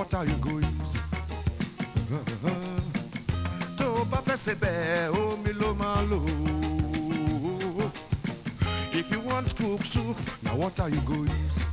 What are you go use. Tó o bá fẹ́ ṣe bẹ́ẹ̀, omi ló. If you want cook soup, now what are you go use.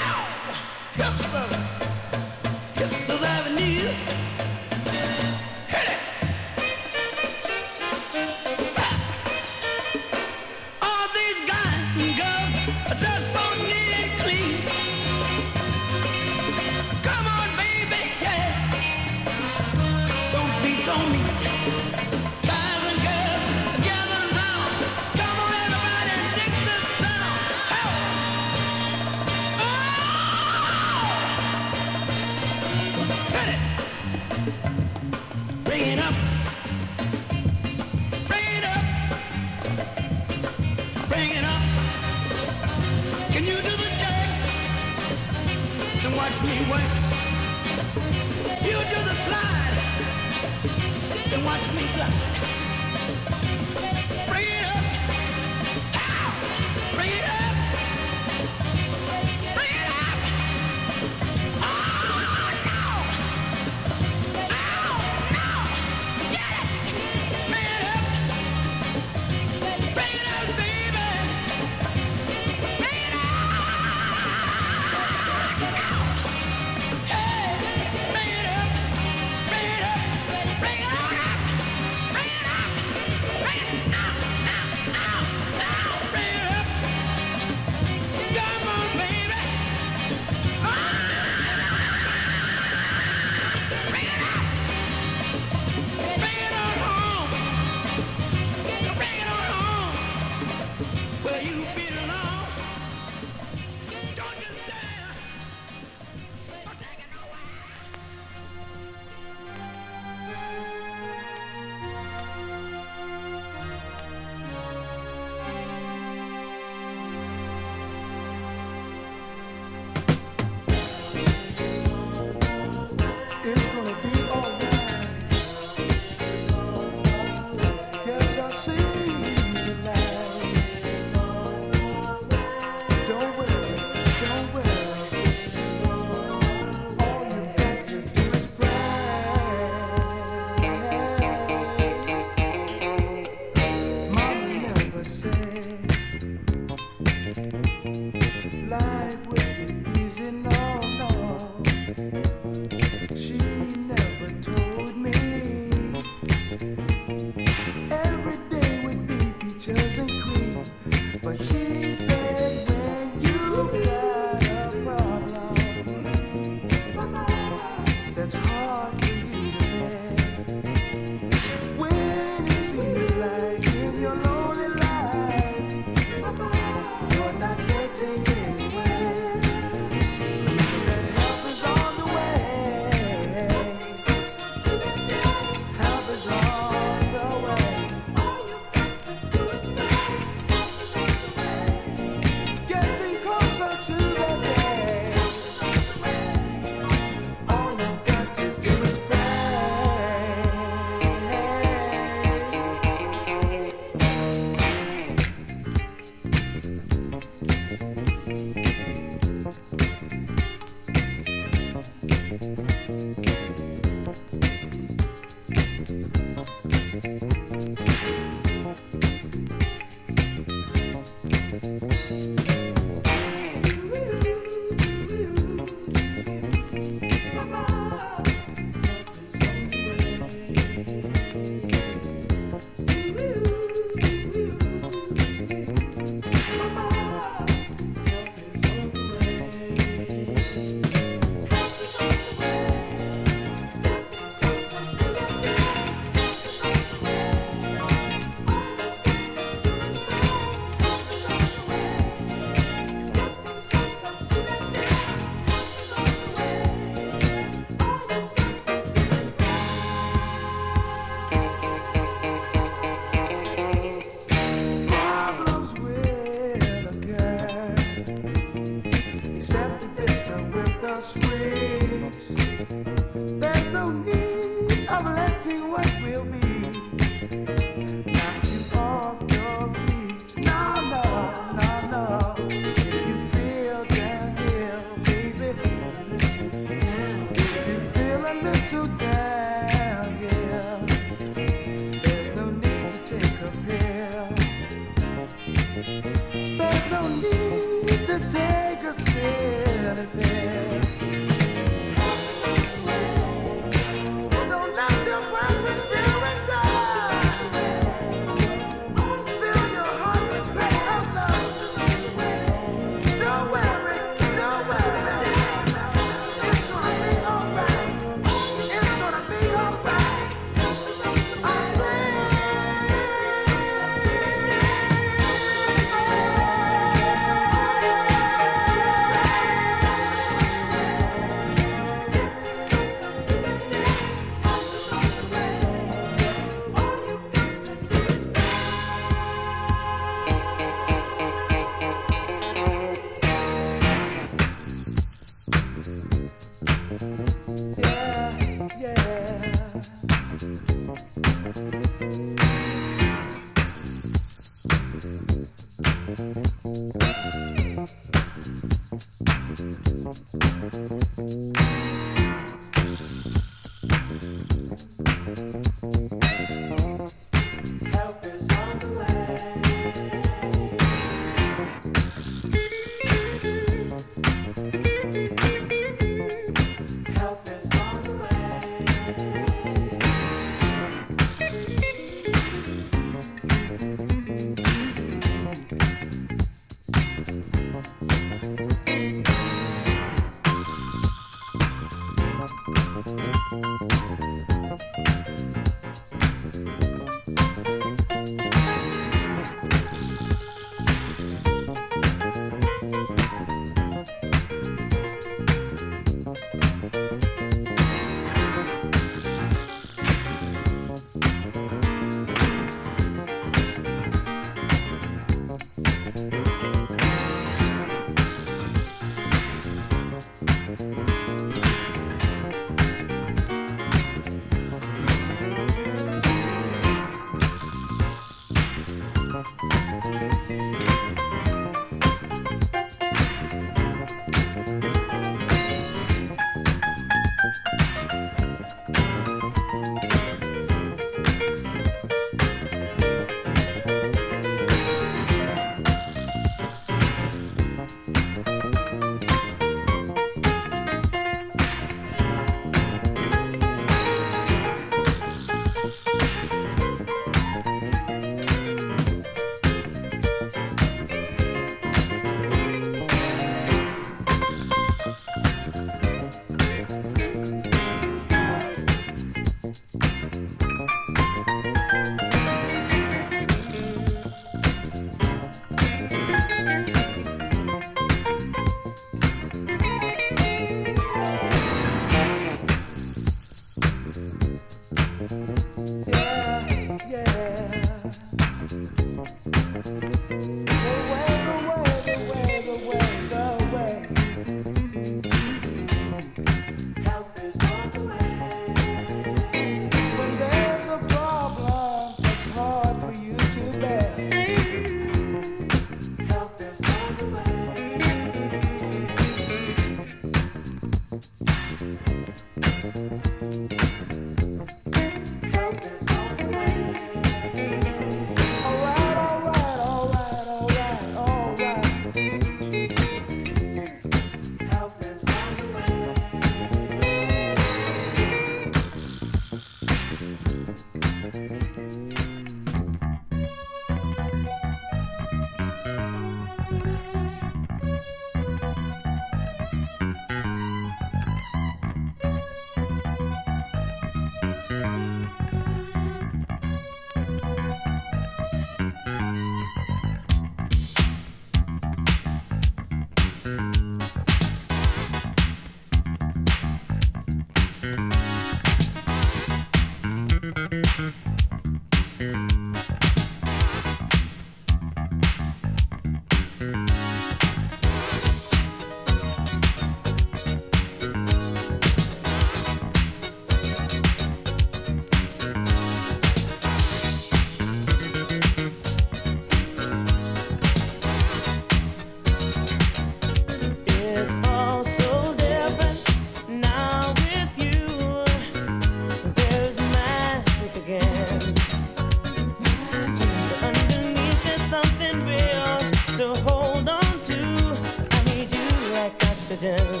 Everything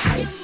Thank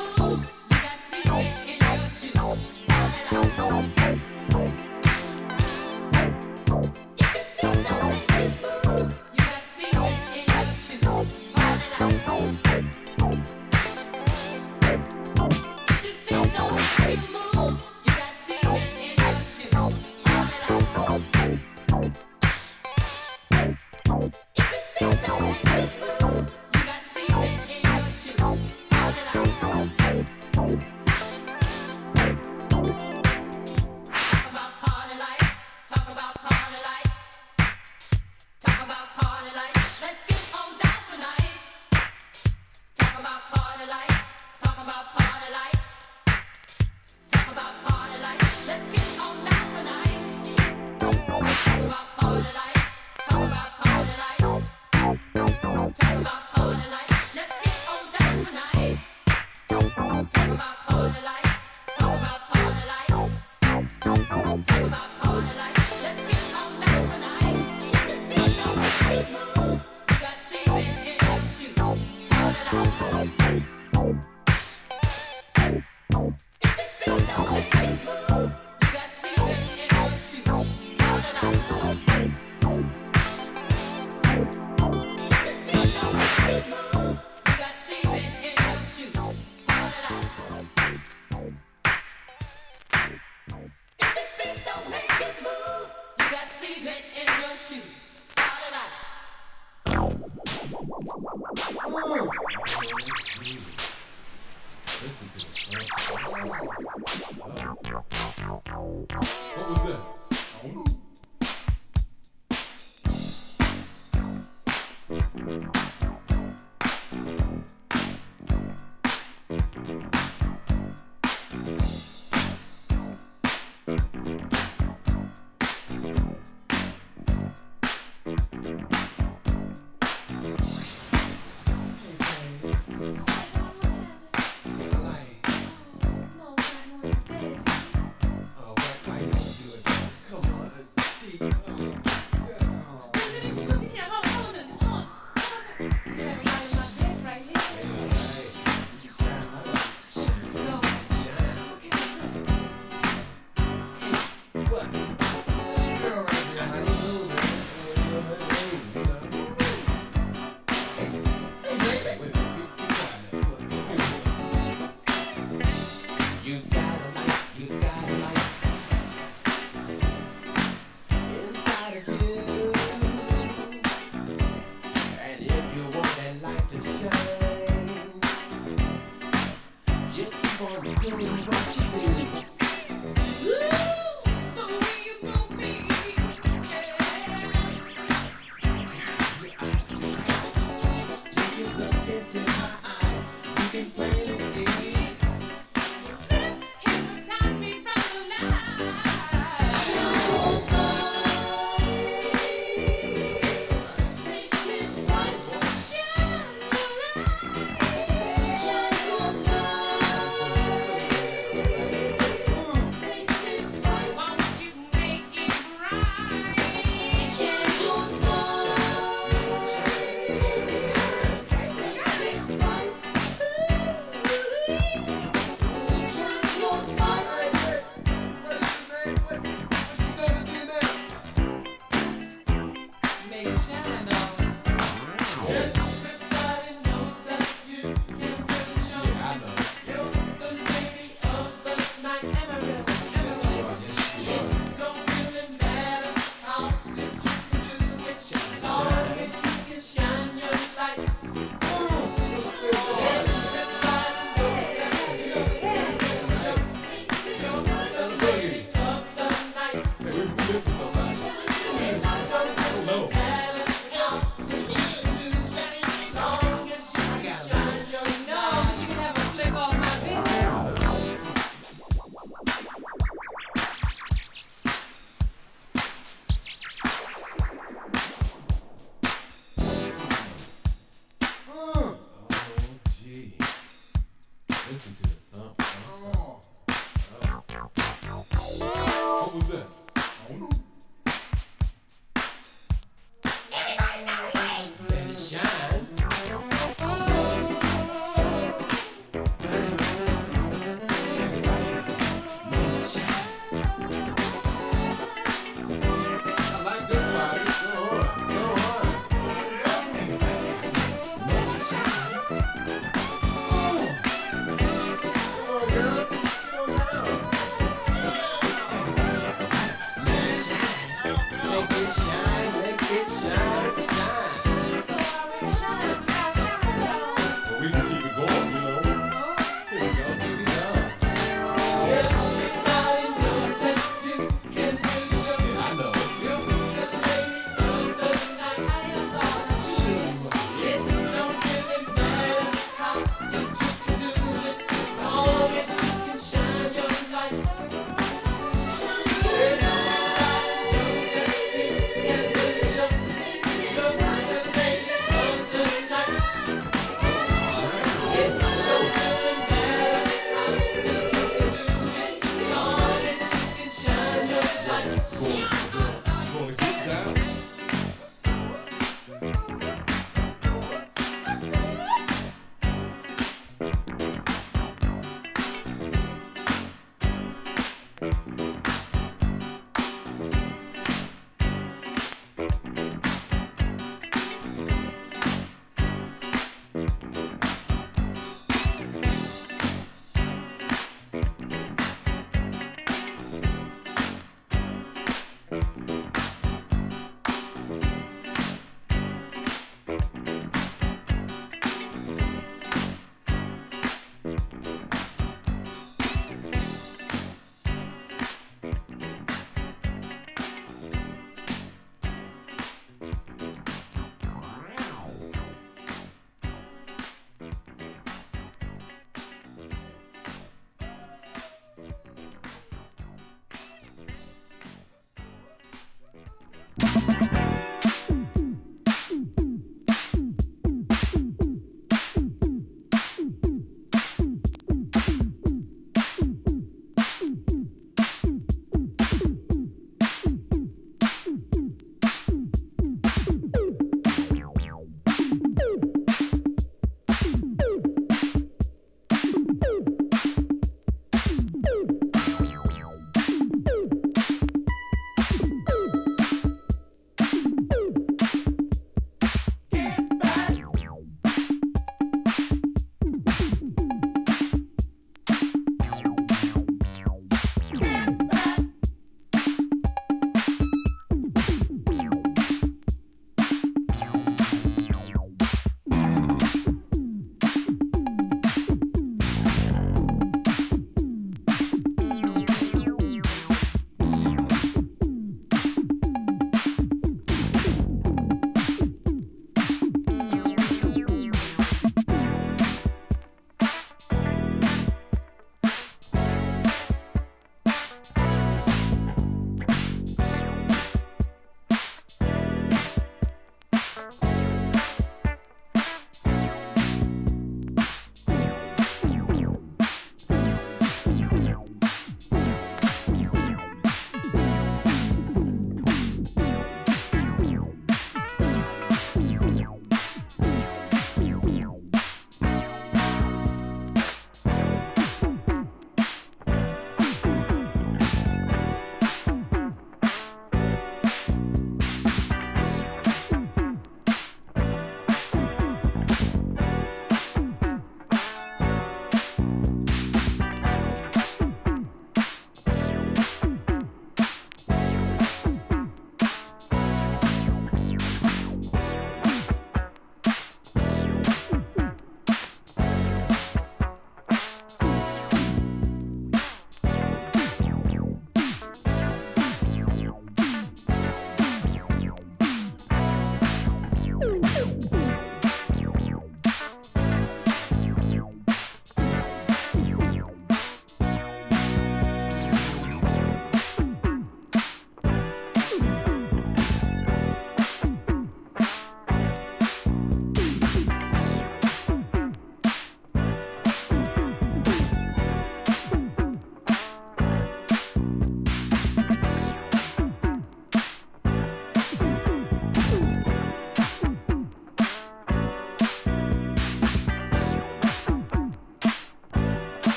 What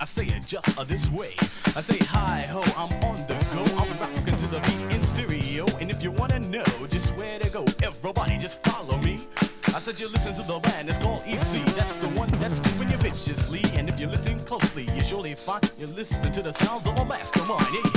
I say it just uh, this way. I say hi ho, I'm on the go. I'm rockin' to the beat in stereo. And if you wanna know just where to go, everybody just follow me. I said you listen to the band, it's called EC. That's the one that's moving you viciously. And if you listen closely, you surely find you're listening to the sounds of a mastermind. Hey,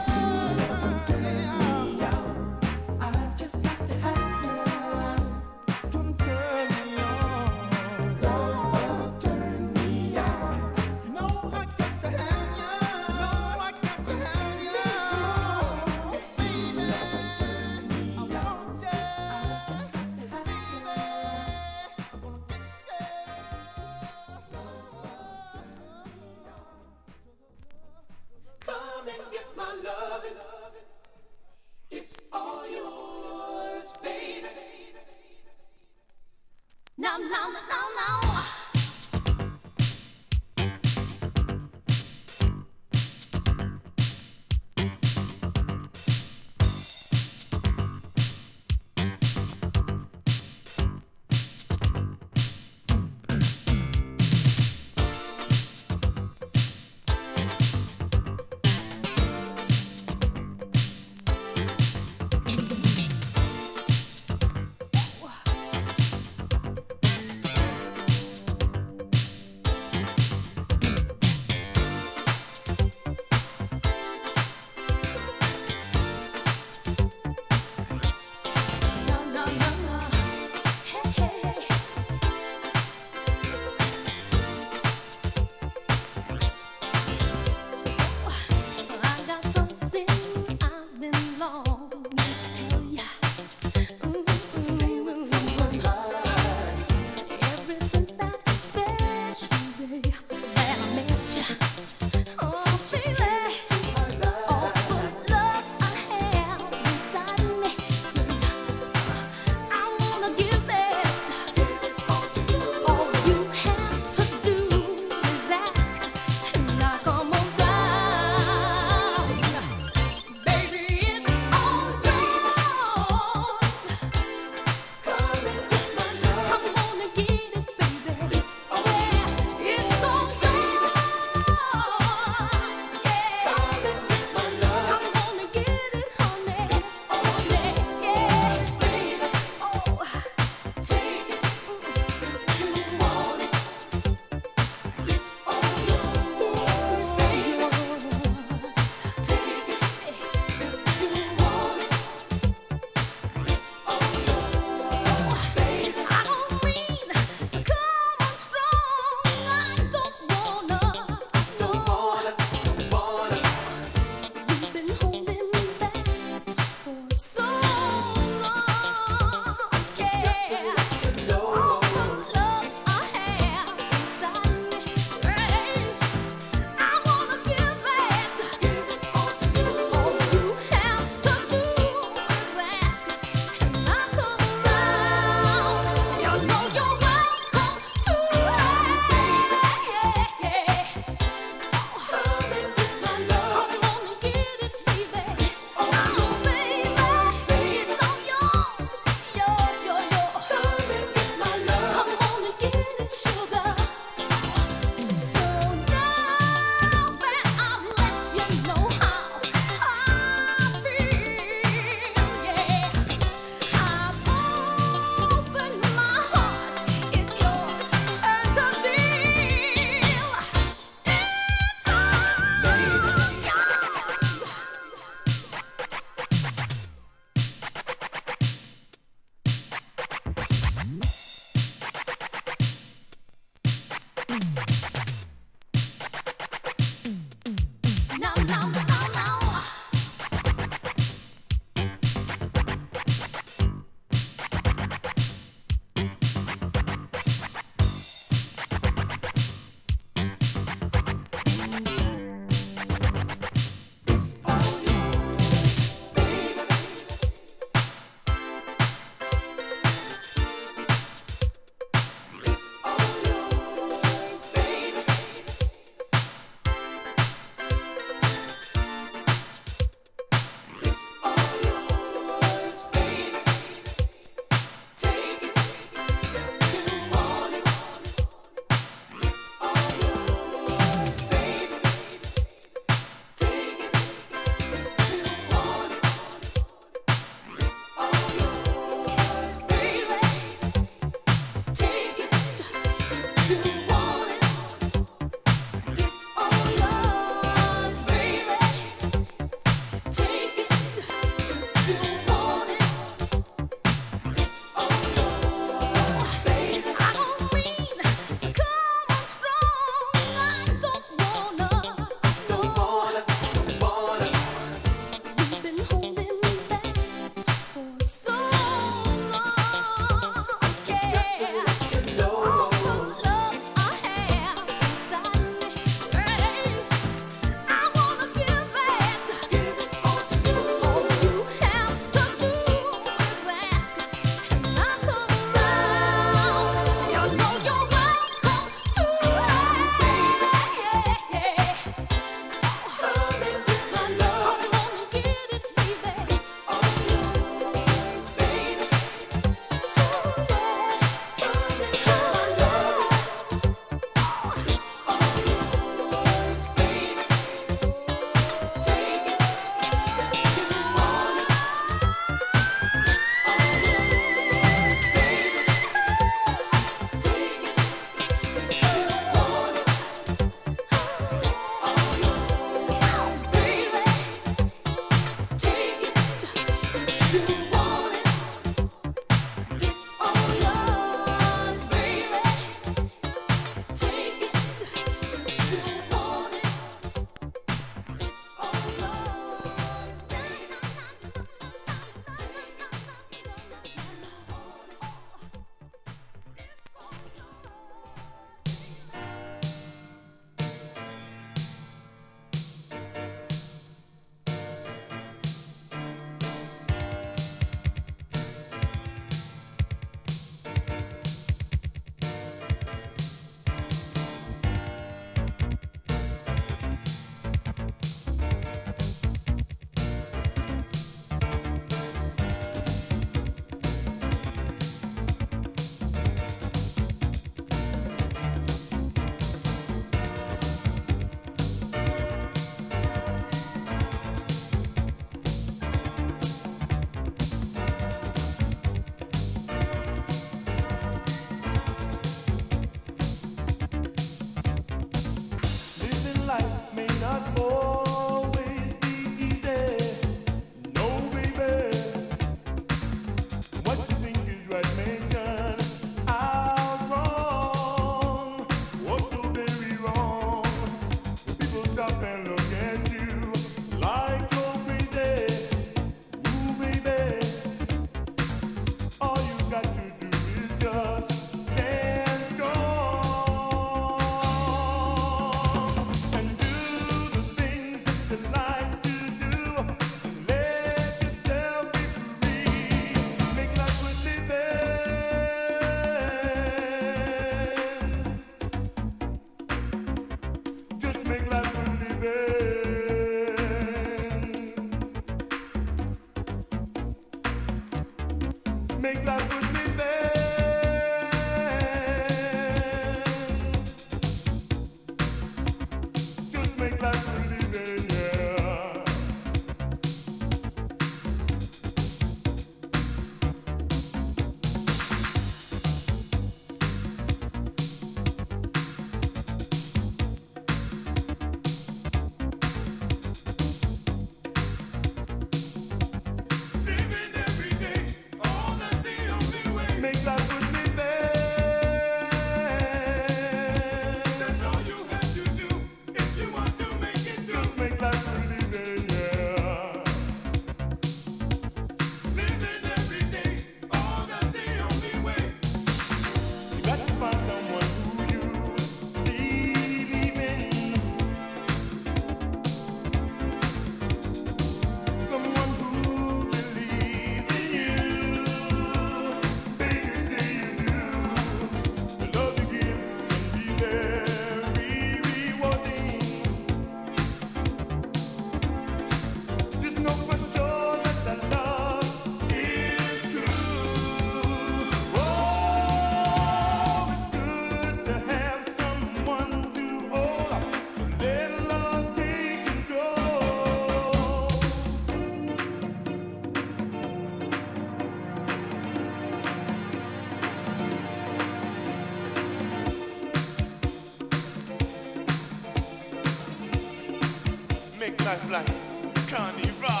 life like carnival.